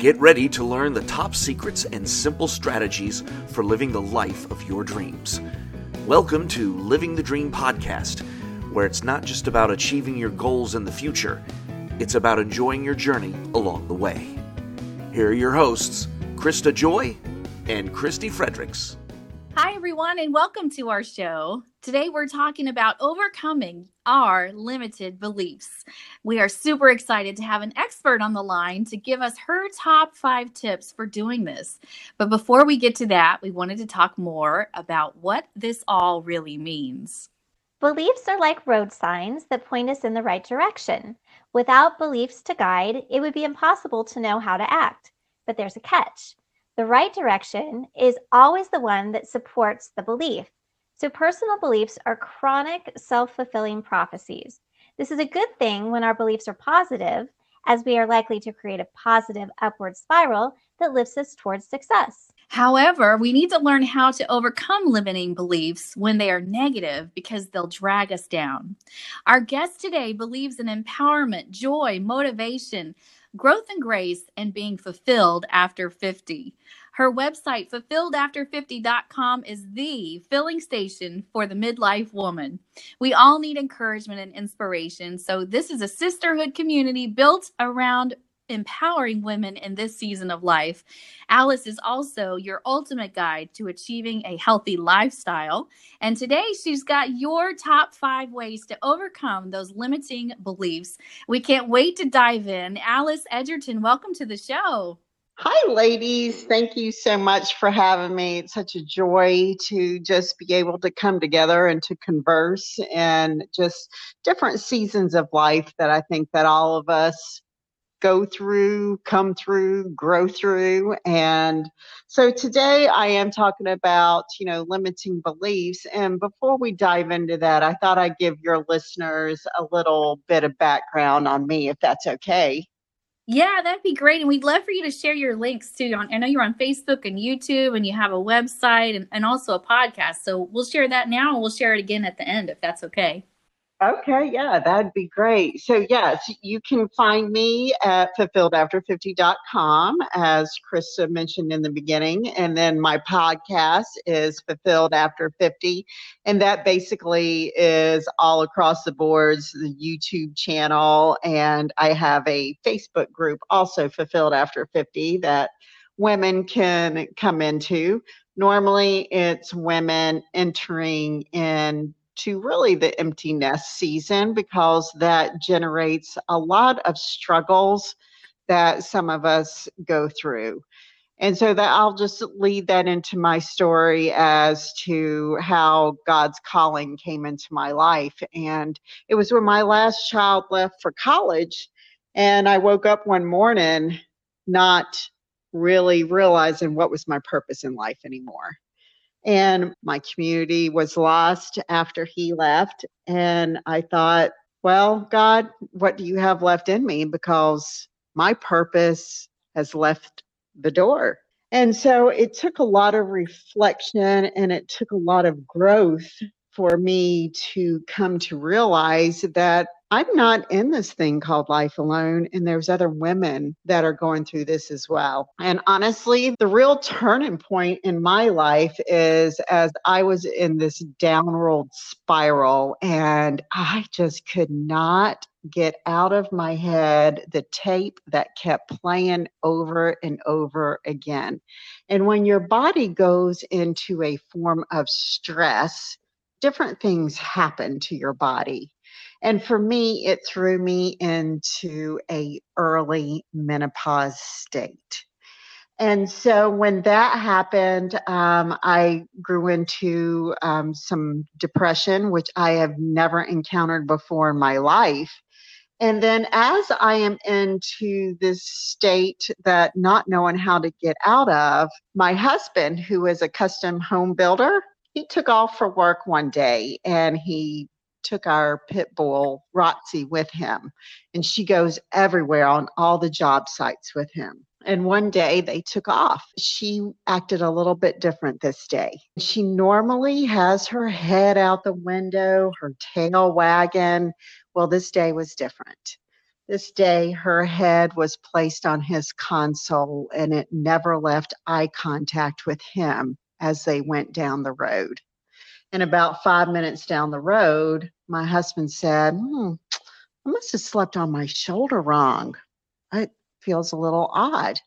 Get ready to learn the top secrets and simple strategies for living the life of your dreams. Welcome to Living the Dream podcast, where it's not just about achieving your goals in the future, it's about enjoying your journey along the way. Here are your hosts, Krista Joy and Christy Fredericks. Hi, everyone, and welcome to our show. Today, we're talking about overcoming our limited beliefs. We are super excited to have an expert on the line to give us her top five tips for doing this. But before we get to that, we wanted to talk more about what this all really means. Beliefs are like road signs that point us in the right direction. Without beliefs to guide, it would be impossible to know how to act. But there's a catch. The right direction is always the one that supports the belief. So, personal beliefs are chronic self fulfilling prophecies. This is a good thing when our beliefs are positive, as we are likely to create a positive upward spiral that lifts us towards success. However, we need to learn how to overcome limiting beliefs when they are negative because they'll drag us down. Our guest today believes in empowerment, joy, motivation, growth and grace, and being fulfilled after 50. Her website, fulfilledafter50.com, is the filling station for the midlife woman. We all need encouragement and inspiration. So, this is a sisterhood community built around empowering women in this season of life. Alice is also your ultimate guide to achieving a healthy lifestyle. And today she's got your top five ways to overcome those limiting beliefs. We can't wait to dive in. Alice Edgerton, welcome to the show. Hi, ladies. Thank you so much for having me. It's such a joy to just be able to come together and to converse and just different seasons of life that I think that all of us go through, come through, grow through. And so today I am talking about, you know, limiting beliefs. And before we dive into that, I thought I'd give your listeners a little bit of background on me, if that's okay. Yeah, that'd be great. And we'd love for you to share your links too. I know you're on Facebook and YouTube and you have a website and, and also a podcast. So we'll share that now and we'll share it again at the end if that's okay. Okay, yeah, that'd be great. So, yes, you can find me at fulfilledafter50.com, as Krista mentioned in the beginning. And then my podcast is Fulfilled After 50. And that basically is all across the boards, the YouTube channel. And I have a Facebook group, also Fulfilled After 50, that women can come into. Normally, it's women entering in to really the empty nest season because that generates a lot of struggles that some of us go through. And so that I'll just lead that into my story as to how God's calling came into my life. And it was when my last child left for college and I woke up one morning not really realizing what was my purpose in life anymore and my community was lost after he left. And I thought, well, God, what do you have left in me? Because my purpose has left the door. And so it took a lot of reflection and it took a lot of growth for me to come to realize that I'm not in this thing called life alone, and there's other women that are going through this as well. And honestly, the real turning point in my life is as I was in this downward spiral, and I just could not get out of my head the tape that kept playing over and over again. And when your body goes into a form of stress, different things happen to your body and for me it threw me into a early menopause state. And so when that happened um, i grew into um, some depression which i have never encountered before in my life. And then as i am into this state that not knowing how to get out of my husband who is a custom home builder he took off for work one day and he took our pit bull Roxy with him, and she goes everywhere on all the job sites with him. And one day they took off. She acted a little bit different this day. She normally has her head out the window, her tail wagging. Well, this day was different. This day, her head was placed on his console and it never left eye contact with him as they went down the road. And about five minutes down the road, my husband said, hmm, I must have slept on my shoulder wrong. It feels a little odd.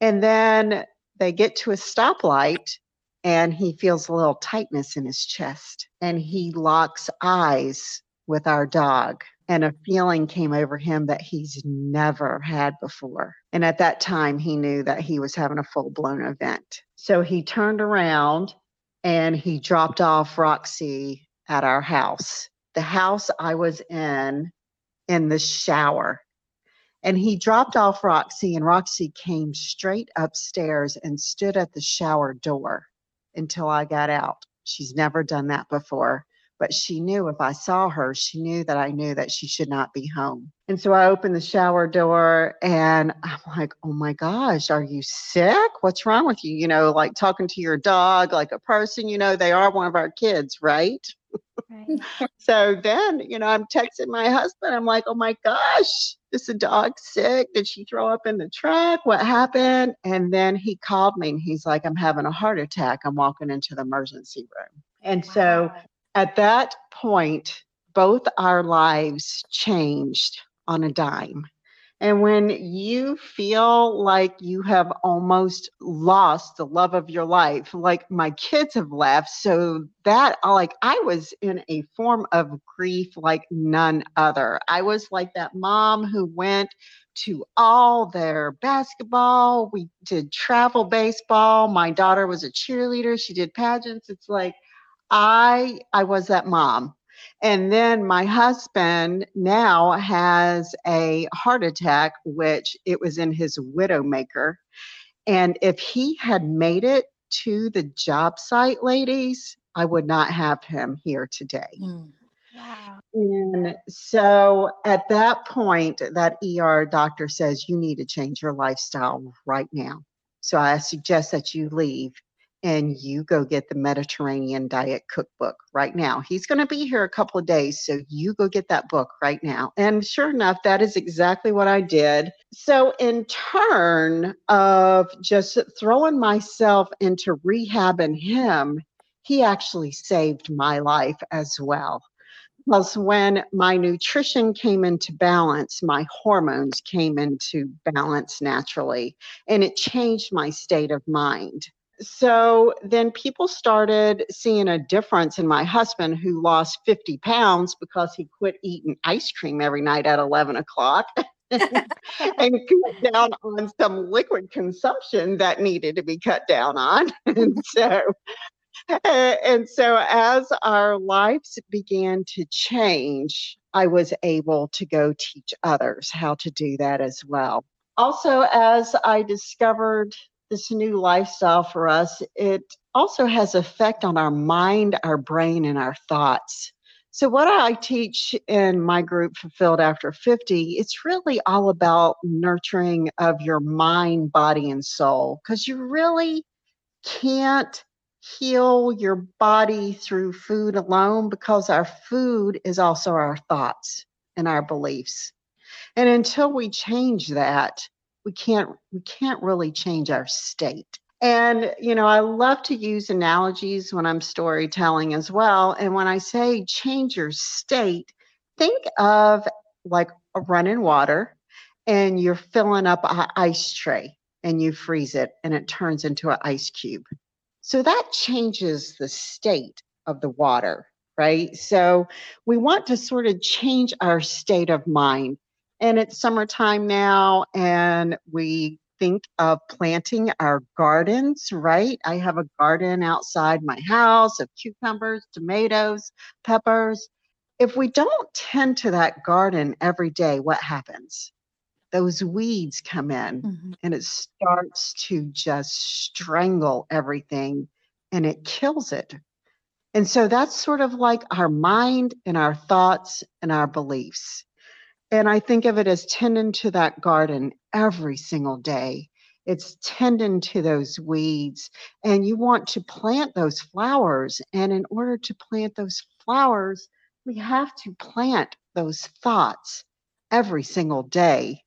And then they get to a stoplight and he feels a little tightness in his chest and he locks eyes with our dog and a feeling came over him that he's never had before. And at that time, he knew that he was having a full blown event. So he turned around and he dropped off Roxy at our house, the house I was in, in the shower. And he dropped off Roxy, and Roxy came straight upstairs and stood at the shower door until I got out. She's never done that before but she knew if I saw her, she knew that I knew that she should not be home. And so I opened the shower door and I'm like, oh my gosh, are you sick? What's wrong with you? You know, like talking to your dog like a person, you know, they are one of our kids, right? Right. so then, you know, I'm texting my husband. I'm like, oh my gosh, is the dog sick? Did she throw up in the truck? What happened? And then he called me and he's like, I'm having a heart attack. I'm walking into the emergency room. And wow. so at that point, both our lives changed on a dime. And when you feel like you have almost lost the love of your life, like my kids have left, so that like I was in a form of grief like none other. I was like that mom who went to all their basketball. We did travel baseball. My daughter was a cheerleader. She did pageants. It's like I I was that mom. And then my husband now has a heart attack, which it was in his widowmaker. And if he had made it to the job site, ladies, I would not have him here today. Mm. Wow. And so at that point, that ER doctor says you need to change your lifestyle right now. So I suggest that you leave and you go get the Mediterranean Diet Cookbook right now. He's going to be here a couple of days, so you go get that book right now. And sure enough, that is exactly what I did. So, in turn of just throwing myself into rehabbing him, he actually saved my life as well. Because when my nutrition came into balance, my hormones came into balance naturally, and it changed my state of mind so then people started seeing a difference in my husband who lost 50 pounds because he quit eating ice cream every night at 11 o'clock and cut down on some liquid consumption that needed to be cut down on. And so eh, and so as our lives began to change i was able to go teach others how to do that as well. Also as i discovered this new lifestyle for us, it also has effect on our mind, our brain, and our thoughts. So what I teach in my group Fulfilled After 50, it's really all about nurturing of your mind, body, and soul because you really can't heal your body through food alone because our food is also our thoughts and our beliefs. And until we change that, we can't we can't really change our state. And you know i love to use analogies when i'm storytelling as well. And when i say change your state think of like a running water and you're filling up an ice tray and you freeze it and it turns into an ice cube. So that changes the state of the water right? So we want to sort of change our state of mind and it's summertime now, and we think of planting our gardens, right? I have a garden outside my house of cucumbers, tomatoes, peppers. If we don't tend to that garden every day, what happens? Those weeds come in mm-hmm. and it starts to just strangle everything and it kills it. And so that's sort of like our mind and our thoughts and our beliefs. And I think of it as tending to that garden every single day. It's tending to those weeds, and you want to plant those flowers. And in order to plant those flowers, we have to plant those thoughts every single day.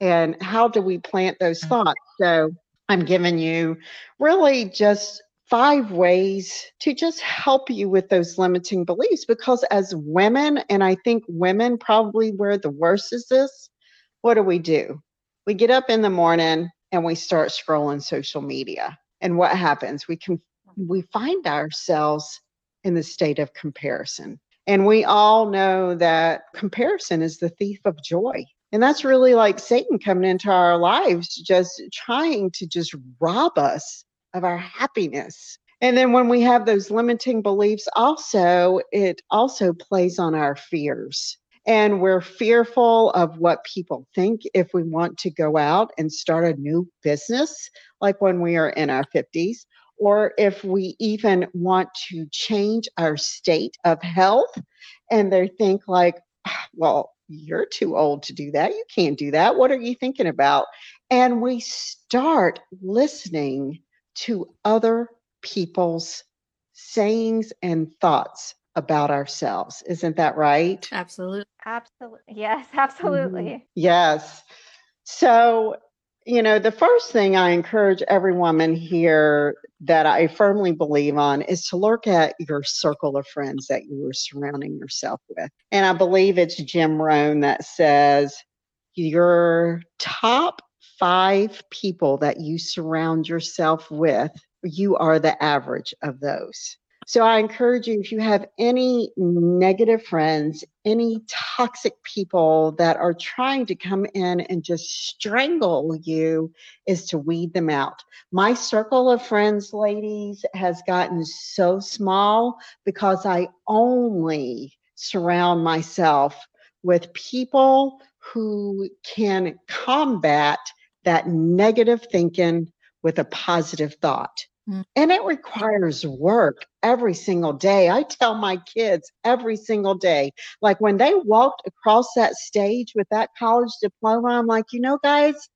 And how do we plant those Mm. thoughts? So I'm giving you really just five ways to just help you with those limiting beliefs because as women, and I think women probably where the worst is this, what do we do? We get up in the morning and we start scrolling social media. And what happens? We can we find ourselves in the state of comparison. And we all know that comparison is the thief of joy. And that's really like Satan coming into our lives, just trying to just rob us of our happiness. And then when we have those limiting beliefs, also, it also plays on our fears. And we're fearful of what people think if we want to go out and start a new business, like when we are in our 50s, or if we even want to change our state of health. And they think, like, "Ah, well, you're too old to do that. You can't do that. What are you thinking about? And we start listening to other people's sayings and thoughts about ourselves. Isn't that right? Absolutely. Absolutely. Yes, mm-hmm. absolutely. Yes. So, you know, the first thing I encourage every woman here that I firmly believe on is to look at your circle of friends that you are surrounding yourself with. And I believe it's Jim Rohn that says your top five people that you surround yourself with, you are the average of those. So I encourage you if you have any negative friends, any toxic people that are trying to come in and just strangle you, is to weed them out. My circle of friends, ladies, has gotten so small because I only surround myself with people who can combat that negative thinking with a positive thought. Mm. And it requires work every single day. I tell my kids every single day, like when they walked across that stage with that college diploma, I'm like, you know, guys,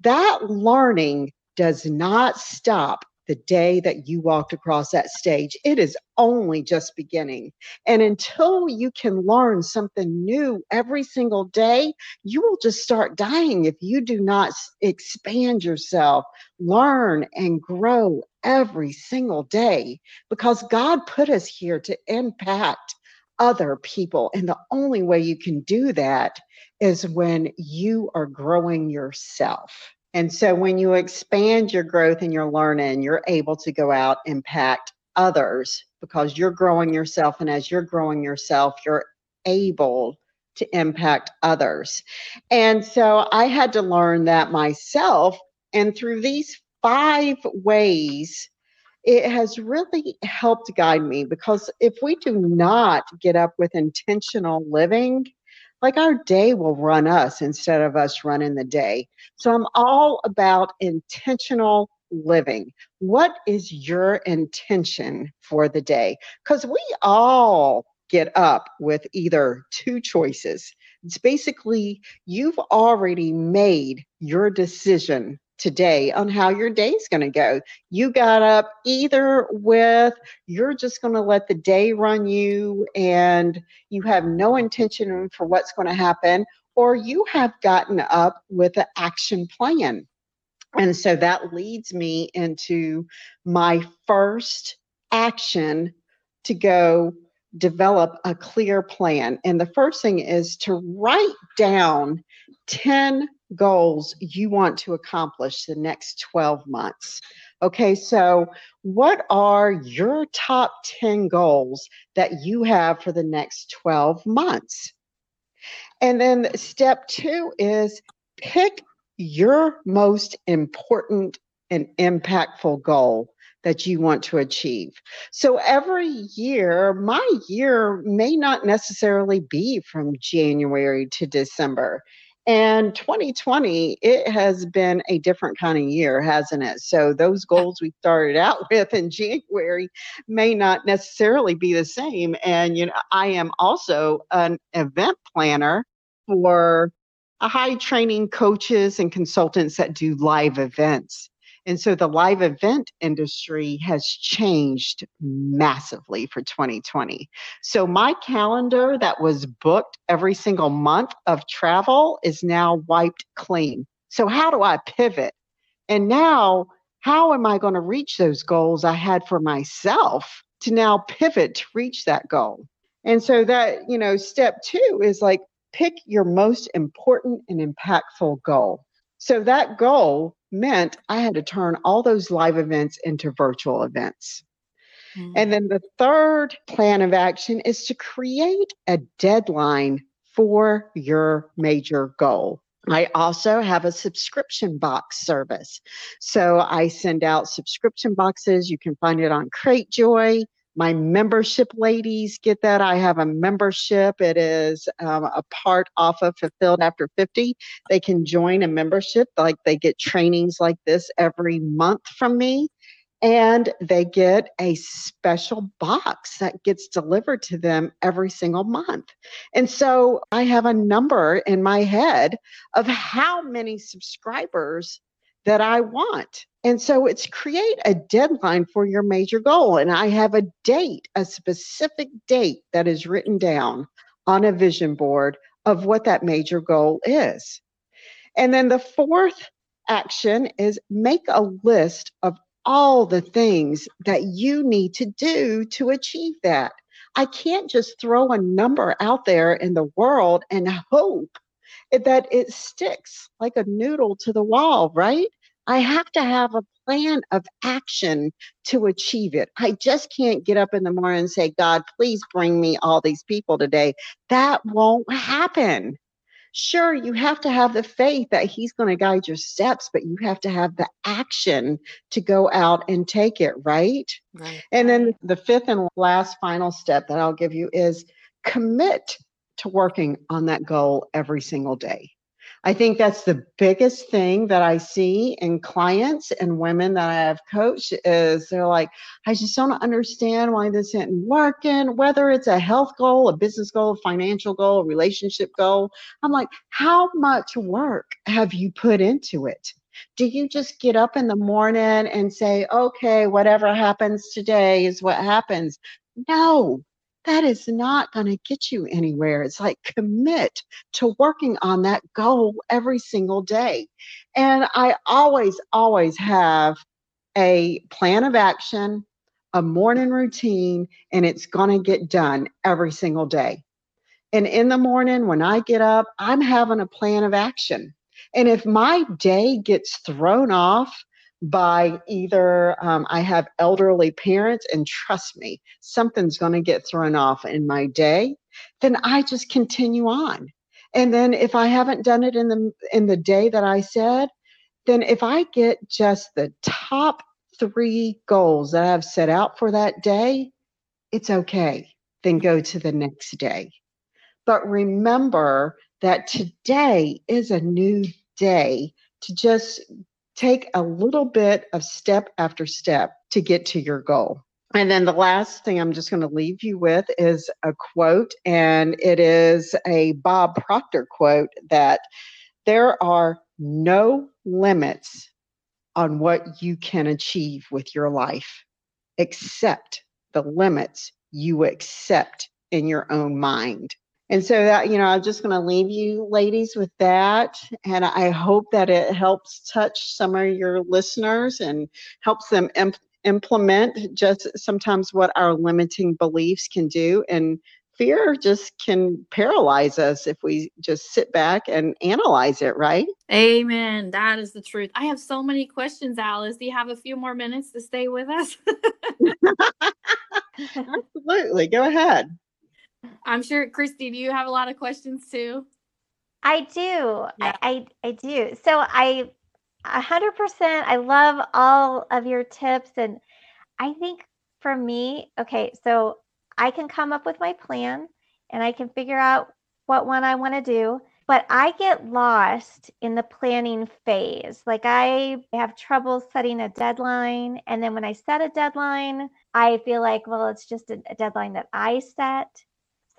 that learning does not stop the day that you walked across that stage. It is only just beginning. And until you can learn something new every single day, you will just start dying if you do not expand yourself, learn and grow every single day because God put us here to impact other people. And the only way you can do that is when you are growing yourself. And so when you expand your growth and your learning, you're able to go out and impact others because you're growing yourself. And as you're growing yourself, you're able to impact others. And so I had to learn that myself. And through these five ways, it has really helped guide me because if we do not get up with intentional living, like our day will run us instead of us running the day. So I'm all about intentional living. What is your intention for the day? Because we all get up with either two choices. It's basically you've already made your decision today on how your day's going to go. You got up either with you're just going to let the day run you and you have no intention for what's going to happen, or you have gotten up with an action plan. And so that leads me into my first action to go develop a clear plan. And the first thing is to write down 10 goals you want to accomplish the next 12 months. Okay, so what are your top 10 goals that you have for the next 12 months? And then step two is pick your most important and impactful goal that you want to achieve. So every year, my year may not necessarily be from January to December. And 2020, it has been a different kind of year, hasn't it? So those goals we started out with in January may not necessarily be the same. And you know, I am also an event planner for a high training coaches and consultants that do live events. And so the live event industry has changed massively for 2020. So my calendar that was booked every single month of travel is now wiped clean. So how do I pivot? And now, how am I going to reach those goals I had for myself to now pivot to reach that goal? And so that, you know, step two is like pick your most important and impactful goal. So that goal meant I had to turn all those live events into virtual events. Mm-hmm. And then the third plan of action is to create a deadline for your major goal. I also have a subscription box service. So I send out subscription boxes. You can find it on Cratejoy. My membership ladies get that. I have a membership. It is um, a part off of Fulfilled After 50. They can join a membership, like they get trainings like this every month from me. And they get a special box that gets delivered to them every single month. And so I have a number in my head of how many subscribers that I want. And so it's create a deadline for your major goal. And I have a date, a specific date that is written down on a vision board of what that major goal is. And then the fourth action is make a list of all the things that you need to do to achieve that. I can't just throw a number out there in the world and hope that it sticks like a noodle to the wall, right? I have to have a plan of action to achieve it. I just can't get up in the morning and say, God, please bring me all these people today. That won't happen. Sure, you have to have the faith that He's going to guide your steps, but you have to have the action to go out and take it, right? right? And then the fifth and last final step that I'll give you is commit to working on that goal every single day. I think that's the biggest thing that I see in clients and women that I have coached is they're like, I just don't understand why this isn't working, whether it's a health goal, a business goal, a financial goal, a relationship goal. I'm like, how much work have you put into it? Do you just get up in the morning and say, okay, whatever happens today is what happens? No, that is not going to get you anywhere. It's like commit to working on that goal every single day. And I always, always have a plan of action, a morning routine, and it's going to get done every single day. And in the morning, when I get up, I'm having a plan of action. And if my day gets thrown off by either um, I have elderly parents, and trust me, something's going to get thrown off in my day, then I just continue on. And then if I haven't done it in the in the day that I said, then if I get just the top three goals that I've set out for that day, it's okay. Then go to the next day. But remember that today is a new day to just take a little bit of step after step to get to your goal. And then the last thing I'm just going to leave you with is a quote, and it is a Bob Proctor quote that there are no limits on what you can achieve with your life except the limits you accept in your own mind. And so that, you know, I'm just going to leave you ladies with that. And I hope that it helps touch some of your listeners and helps them imp- implement just sometimes what our limiting beliefs can do. And fear just can paralyze us if we just sit back and analyze it, right? Amen. That is the truth. I have so many questions, Alice. Do you have a few more minutes to stay with us? Absolutely. Go ahead. I'm sure, Christy, do you have a lot of questions too? I do. Yeah. I, I, I do. So I, a hundred percent. I love all of your tips, and I think for me, okay, so I can come up with my plan, and I can figure out what one I want to do. But I get lost in the planning phase. Like I have trouble setting a deadline, and then when I set a deadline, I feel like, well, it's just a, a deadline that I set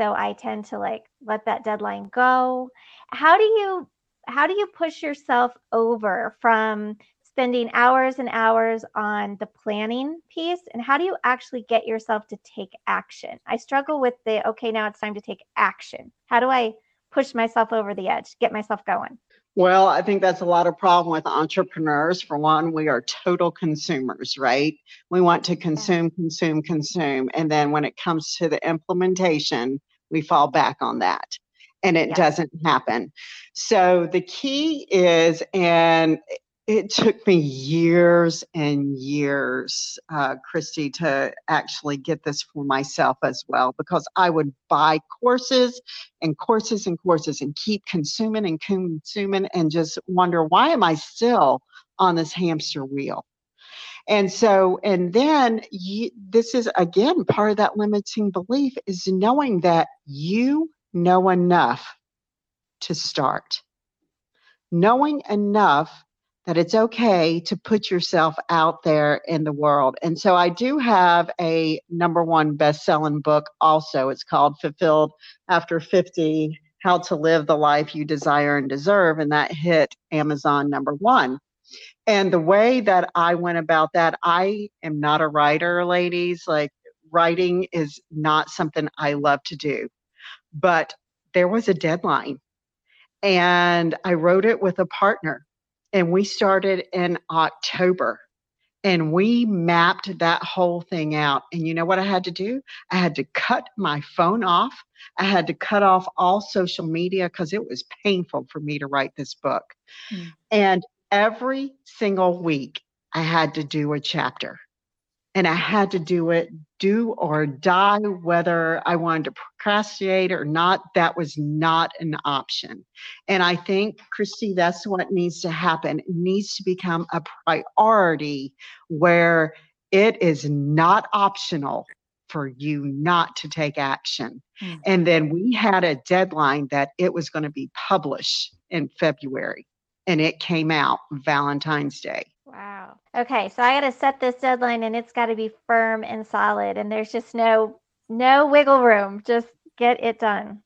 so i tend to like let that deadline go. How do you how do you push yourself over from spending hours and hours on the planning piece? And how do you actually get yourself to take action? I struggle with the okay now it's time to take action. How do i push myself over the edge get myself going? Well i think that's a lot of problem with entrepreneurs. For one we are total consumers right? We want to consume consume consume. And then when it comes to the implementation we fall back on that and it doesn't happen so the key is and it took me years and years, uh, Christy, to actually get this for myself as well because I would buy courses and courses and courses and keep consuming and consuming and just wonder why am I still on this hamster wheel? And so, and then you, this is again part of that limiting belief is knowing that you know enough to start. Knowing enough that it's okay to put yourself out there in the world. And so I do have a number one best selling book also. It's called Fulfilled After 50 How to Live the Life You Desire and Deserve. And that hit Amazon number one. And the way that I went about that, I am not a writer, ladies. Like, writing is not something I love to do. But there was a deadline. And I wrote it with a partner and we started in October and we mapped that whole thing out. And you know what I had to do? I had to cut my phone off. I had to cut off all social media because it was painful for me to write this book. Mm. And every single week, I had to do a chapter and I had to do it, do or die, whether I wanted to procrastinate or not. That was not an option. And I think, Christy, that's what needs to happen. It needs to become a priority where it is not optional for you not to take action. Mm-hmm. And then we had a deadline that it was going to be published in February, and it came out Valentine's Day. Wow. Okay, so I got to set this deadline and it's got to be firm and solid and there's just no no wiggle room. Just get it done.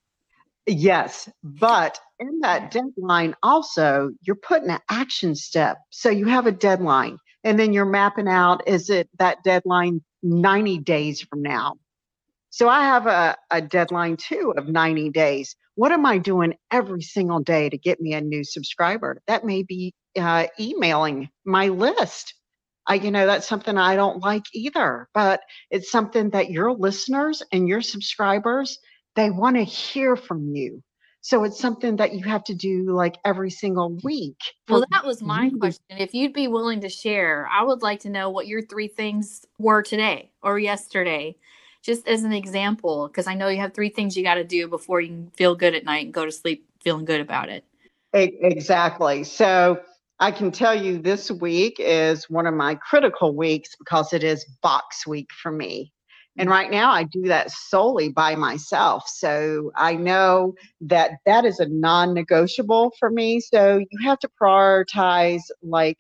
Yes, but in that deadline also you're putting an action step. So you have a deadline and then you're mapping out is it that deadline 90 days from now? So I have a, a deadline too of 90 days. What am I doing every single day to get me a new subscriber? That may be uh, emailing my list. I, you know, that's something I don't like either, but it's something that your listeners and your subscribers, they want to hear from you. So it's something that you have to do like every single week. Well, that was my question. If you'd be willing to share, I would like to know what your three things were today or yesterday, just as an example, because I know you have three things you got to do before you can feel good at night and go to sleep feeling good about it. Exactly. So I can tell you this week is one of my critical weeks because it is box week for me. And right now I do that solely by myself. So I know that that is a non negotiable for me. So you have to prioritize like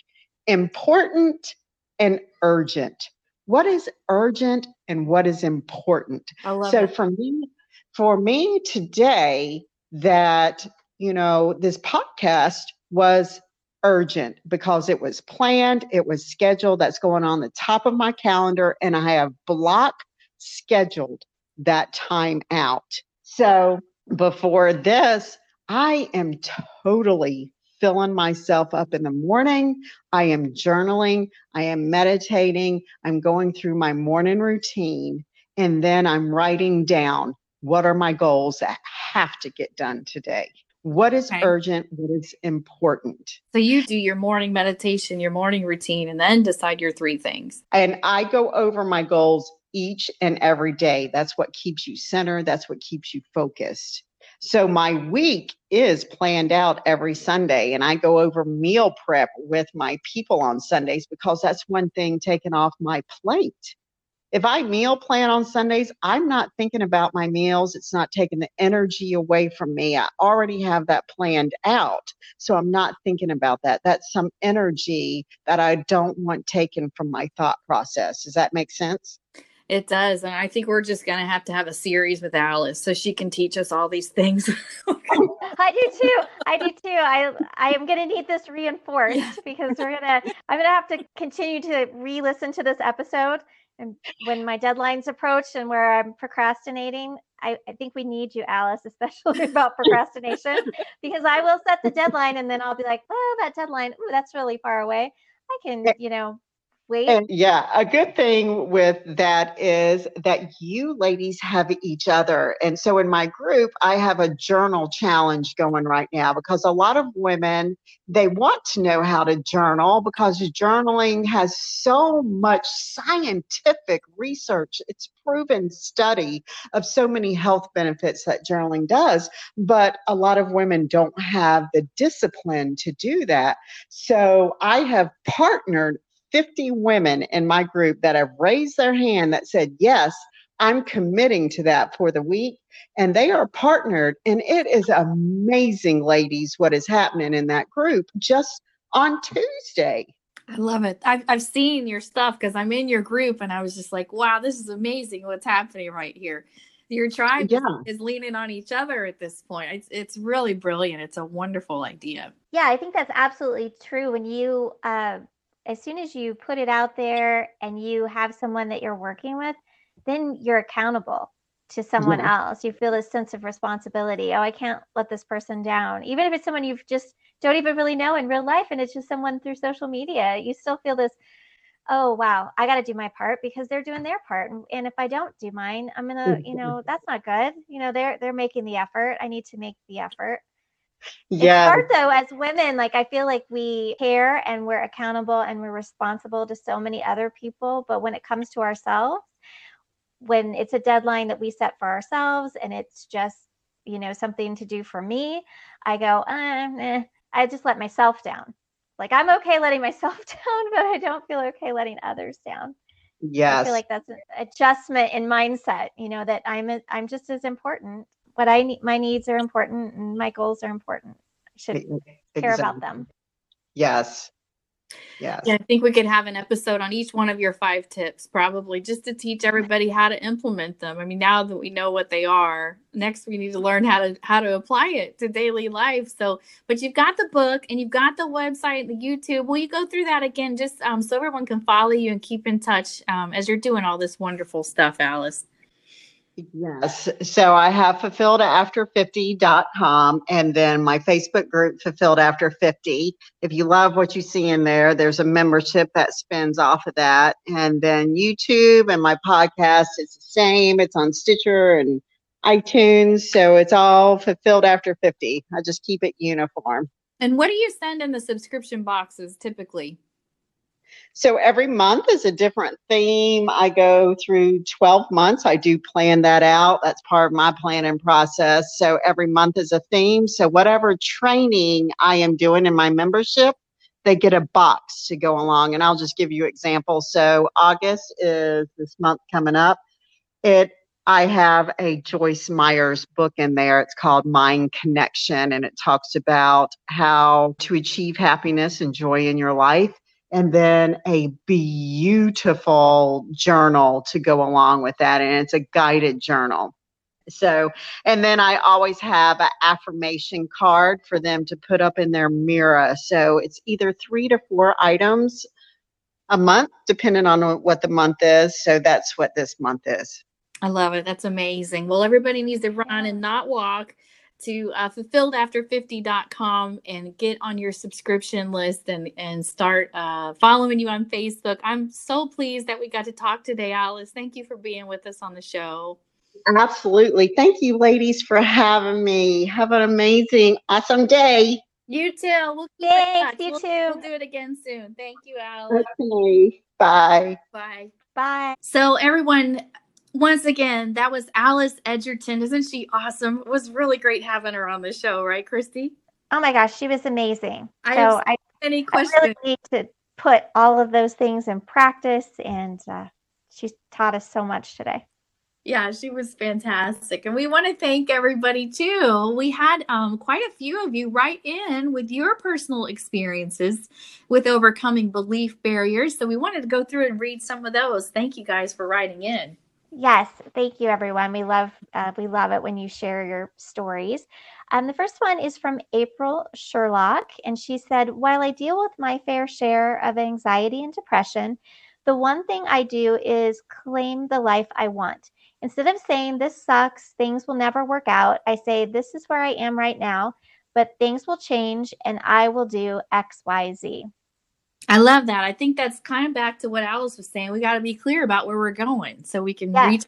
important and urgent. What is urgent and what is important? so that. for me, for me today, that, you know, this podcast was urgent because it was planned, it was scheduled. That's going on the top of my calendar, and I have block scheduled that time out. So before this, I am totally filling myself up in the morning. I am journaling, I am meditating, I'm going through my morning routine, and then I'm writing down what are my goals that have to get done today. What is okay. urgent? What is important? So you do your morning meditation, your morning routine, and then decide your three things. And I go over my goals each and every day. That's what keeps you centered. That's what keeps you focused. So my week is planned out every Sunday, and I go over meal prep with my people on Sundays because that's one thing taken off my plate if I meal plan on Sundays, I'm not thinking about my meals. It's not taking the energy away from me. I already have that planned out. So I'm not thinking about that. That's some energy that I don't want taken from my thought process. Does that make sense? It does. And I think we're just going to have to have a series with Alice so she can teach us all these things. I do too. I do too. I I am going to need this reinforced yeah. because we're going to I'm going to have to continue to re-listen to this episode and when my deadlines approach and where I'm procrastinating, I, I think we need you, Alice, especially about procrastination, because I will set the deadline and then I'll be like, oh, that deadline, ooh, that's really far away. I can, you know, wait. And yeah, a good thing with that is that you ladies have each other. And so in my group, I have a journal challenge going right now because a lot of women they want to know how to journal because journaling has so much scientific research. It's proven study of so many health benefits that journaling does, but a lot of women don't have the discipline to do that. So I have partnered 50 women in my group that have raised their hand that said, Yes, I'm committing to that for the week. And they are partnered. And it is amazing, ladies, what is happening in that group just on Tuesday. I love it. I've, I've seen your stuff because I'm in your group and I was just like, wow, this is amazing what's happening right here. Your tribe yeah. is leaning on each other at this point. It's, it's really brilliant. It's a wonderful idea. Yeah, I think that's absolutely true. When you uh, as soon as you put it out there and you have someone that you're working with, then you're accountable to someone yeah. else. You feel this sense of responsibility. Oh, I can't let this person down. Even if it's someone you've just don't even really know in real life and it's just someone through social media, you still feel this, oh wow, I got to do my part because they're doing their part. And, and if I don't do mine, I'm going to, you mm-hmm. know, that's not good. You know, they're they're making the effort. I need to make the effort. Yeah. It's hard though, as women, like I feel like we care and we're accountable and we're responsible to so many other people. But when it comes to ourselves, when it's a deadline that we set for ourselves and it's just, you know, something to do for me, I go, uh, eh. I just let myself down. Like I'm okay letting myself down, but I don't feel okay letting others down. Yes. I feel like that's an adjustment in mindset, you know, that I'm a, I'm just as important what I need, my needs are important and my goals are important. I should exactly. care about them. Yes. Yes. Yeah, I think we could have an episode on each one of your five tips, probably just to teach everybody how to implement them. I mean, now that we know what they are, next we need to learn how to how to apply it to daily life. So, but you've got the book and you've got the website, the YouTube. Will you go through that again, just um, so everyone can follow you and keep in touch um, as you're doing all this wonderful stuff, Alice? Yes. So I have fulfilledafter50.com and then my Facebook group, Fulfilled After 50. If you love what you see in there, there's a membership that spins off of that. And then YouTube and my podcast, is the same. It's on Stitcher and iTunes. So it's all Fulfilled After 50. I just keep it uniform. And what do you send in the subscription boxes typically? So every month is a different theme. I go through 12 months. I do plan that out. That's part of my planning process. So every month is a theme. So whatever training I am doing in my membership, they get a box to go along. And I'll just give you examples. So August is this month coming up. It I have a Joyce Myers book in there. It's called Mind Connection, and it talks about how to achieve happiness and joy in your life and then a beautiful journal to go along with that. And it's a guided journal. So, and then I always have an affirmation card for them to put up in their mirror. So it's either three to four items a month, depending on what the month is. So that's what this month is. I love it. That's amazing. Well, everybody needs to run and not walk to uh, fulfilledafter50.com and get on your subscription list and, and start uh, following you on Facebook. I'm so pleased that we got to talk today, Alice. Thank you for being with us on the show. Absolutely. Thank you, ladies, for having me. Have an amazing, awesome day. You too. We'll Thanks, you we'll, too. We'll do it again soon. Thank you, Alice. Okay. Bye. Bye. Bye. So, everyone, once again, that was Alice Edgerton. Isn't she awesome? It was really great having her on the show, right, Christy? Oh my gosh, she was amazing. I so I any questions? I really need to put all of those things in practice, and uh, she's taught us so much today. Yeah, she was fantastic. And we want to thank everybody too. We had um, quite a few of you write in with your personal experiences with overcoming belief barriers. So we wanted to go through and read some of those. Thank you guys for writing in. Yes, thank you, everyone. We love uh, we love it when you share your stories. Um, the first one is from April Sherlock, and she said, "While I deal with my fair share of anxiety and depression, the one thing I do is claim the life I want. Instead of saying this sucks, things will never work out, I say this is where I am right now, but things will change, and I will do X, Y, Z." I love that. I think that's kind of back to what Alice was saying. We got to be clear about where we're going so we can yes. reach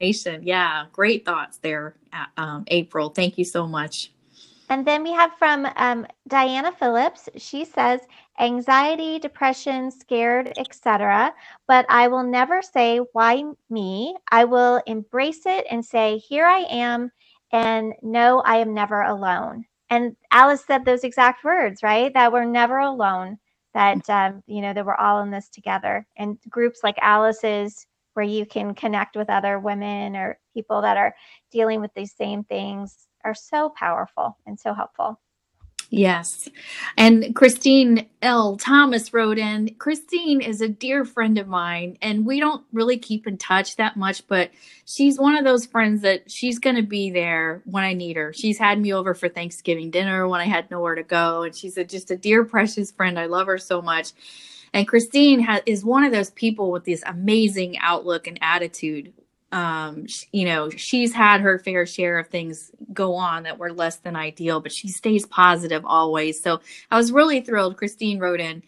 nation. Yeah, great thoughts there, uh, um, April. Thank you so much. And then we have from um, Diana Phillips. She says, anxiety, depression, scared, etc. But I will never say, why me? I will embrace it and say, here I am, and no, I am never alone. And Alice said those exact words, right? That we're never alone that um, you know that we're all in this together. And groups like alice's where you can connect with other women or people that are dealing with these same things are so powerful and so helpful Yes. And Christine L. Thomas wrote in Christine is a dear friend of mine, and we don't really keep in touch that much, but she's one of those friends that she's going to be there when I need her. She's had me over for Thanksgiving dinner when I had nowhere to go, and she's a, just a dear, precious friend. I love her so much. And Christine ha- is one of those people with this amazing outlook and attitude um you know she's had her fair share of things go on that were less than ideal but she stays positive always. So i was really thrilled. Christine wrote in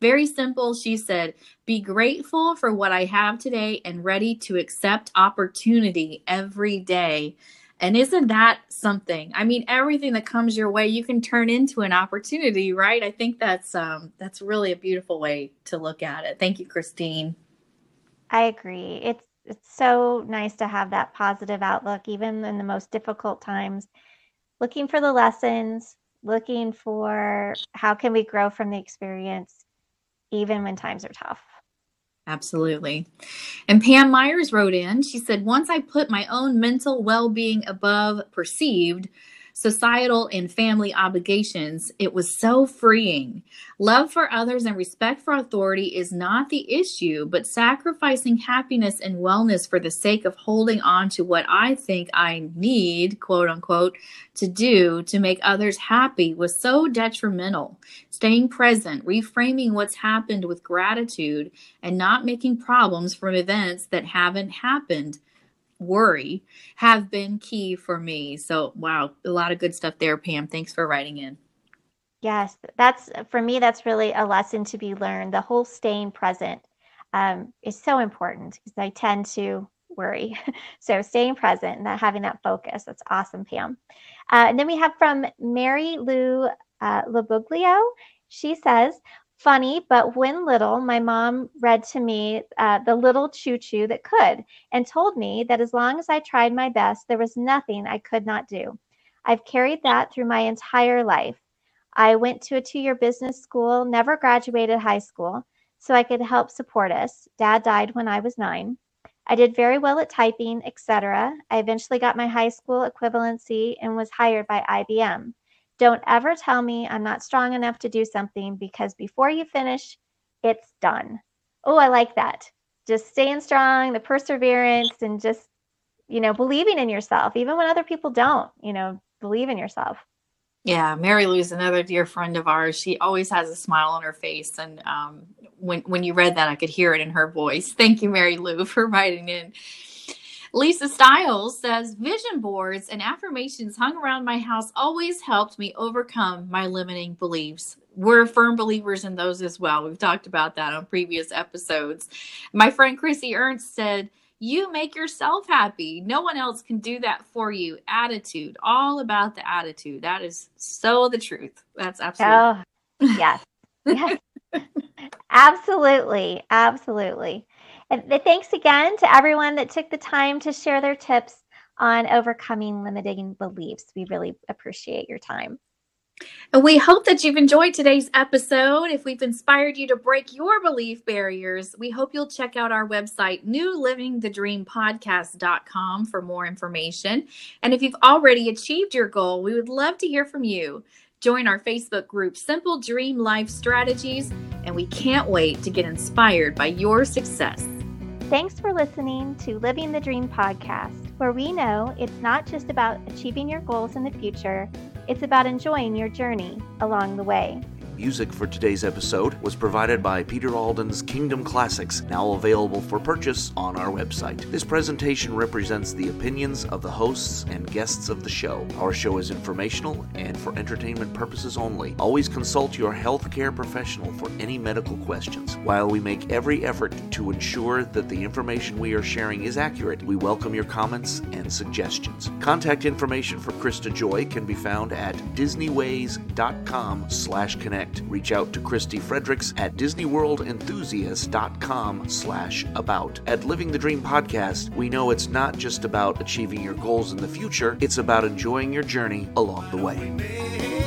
very simple she said be grateful for what i have today and ready to accept opportunity every day. And isn't that something? I mean everything that comes your way you can turn into an opportunity right? I think that's um that's really a beautiful way to look at it. Thank you christine. I agree. It's it's so nice to have that positive outlook, even in the most difficult times. Looking for the lessons, looking for how can we grow from the experience, even when times are tough. Absolutely. And Pam Myers wrote in, she said, Once I put my own mental well being above perceived, societal and family obligations, it was so freeing. Love for others and respect for authority is not the issue, but sacrificing happiness and wellness for the sake of holding on to what I think I need, quote unquote, to do to make others happy was so detrimental. Staying present, reframing what's happened with gratitude, and not making problems from events that haven't happened worry have been key for me. So, wow, a lot of good stuff there, Pam. Thanks for writing in. Yes, that's for me, that's really a lesson to be learned. The whole staying present um, is so important because I tend to worry. so, staying present and that, having that focus, that's awesome, Pam. Uh, and then we have from Mary Lou uh, Labuglio. She says, funny, but when little, my mom read to me uh, The Little Choo Choo That Could and told me that as long as I tried my best, there was nothing I could not do. I've carried that through my entire life. I went to a two year business school, never graduated high school, so I could help support us. Dad died when I was nine. I did very well at typing, etc. I eventually got my high school equivalency and was hired by IBM. Don't ever tell me I'm not strong enough to do something because before you finish, it's done. Oh, I like that. Just staying strong, the perseverance, and just, you know, believing in yourself, even when other people don't, you know, believe in yourself. Yeah, Mary Lou's another dear friend of ours. She always has a smile on her face, and um, when when you read that, I could hear it in her voice. Thank you, Mary Lou, for writing in. Lisa Stiles says vision boards and affirmations hung around my house always helped me overcome my limiting beliefs. We're firm believers in those as well. We've talked about that on previous episodes. My friend Chrissy Ernst said, You make yourself happy. No one else can do that for you. Attitude, all about the attitude. That is so the truth. That's absolutely. Oh, yes. yes. absolutely. Absolutely. Thanks again to everyone that took the time to share their tips on overcoming limiting beliefs. We really appreciate your time. And we hope that you've enjoyed today's episode. If we've inspired you to break your belief barriers, we hope you'll check out our website, newlivingthedreampodcast.com, for more information. And if you've already achieved your goal, we would love to hear from you. Join our Facebook group, Simple Dream Life Strategies, and we can't wait to get inspired by your success. Thanks for listening to Living the Dream podcast, where we know it's not just about achieving your goals in the future it's about enjoying your journey along the way. Music for today's episode was provided by Peter Alden's Kingdom Classics, now available for purchase on our website. This presentation represents the opinions of the hosts and guests of the show. Our show is informational and for entertainment purposes only. Always consult your healthcare professional for any medical questions. While we make every effort to ensure that the information we are sharing is accurate, we welcome your comments and suggestions. Contact information for Krista Joy can be found at disneyways.com slash connect connect. Reach out to Christy Fredericks at DisneyWorldEnthusiast.com slash about. At Living the Dream Podcast, we know it's not just about achieving your goals in the future, it's about enjoying your journey along the way.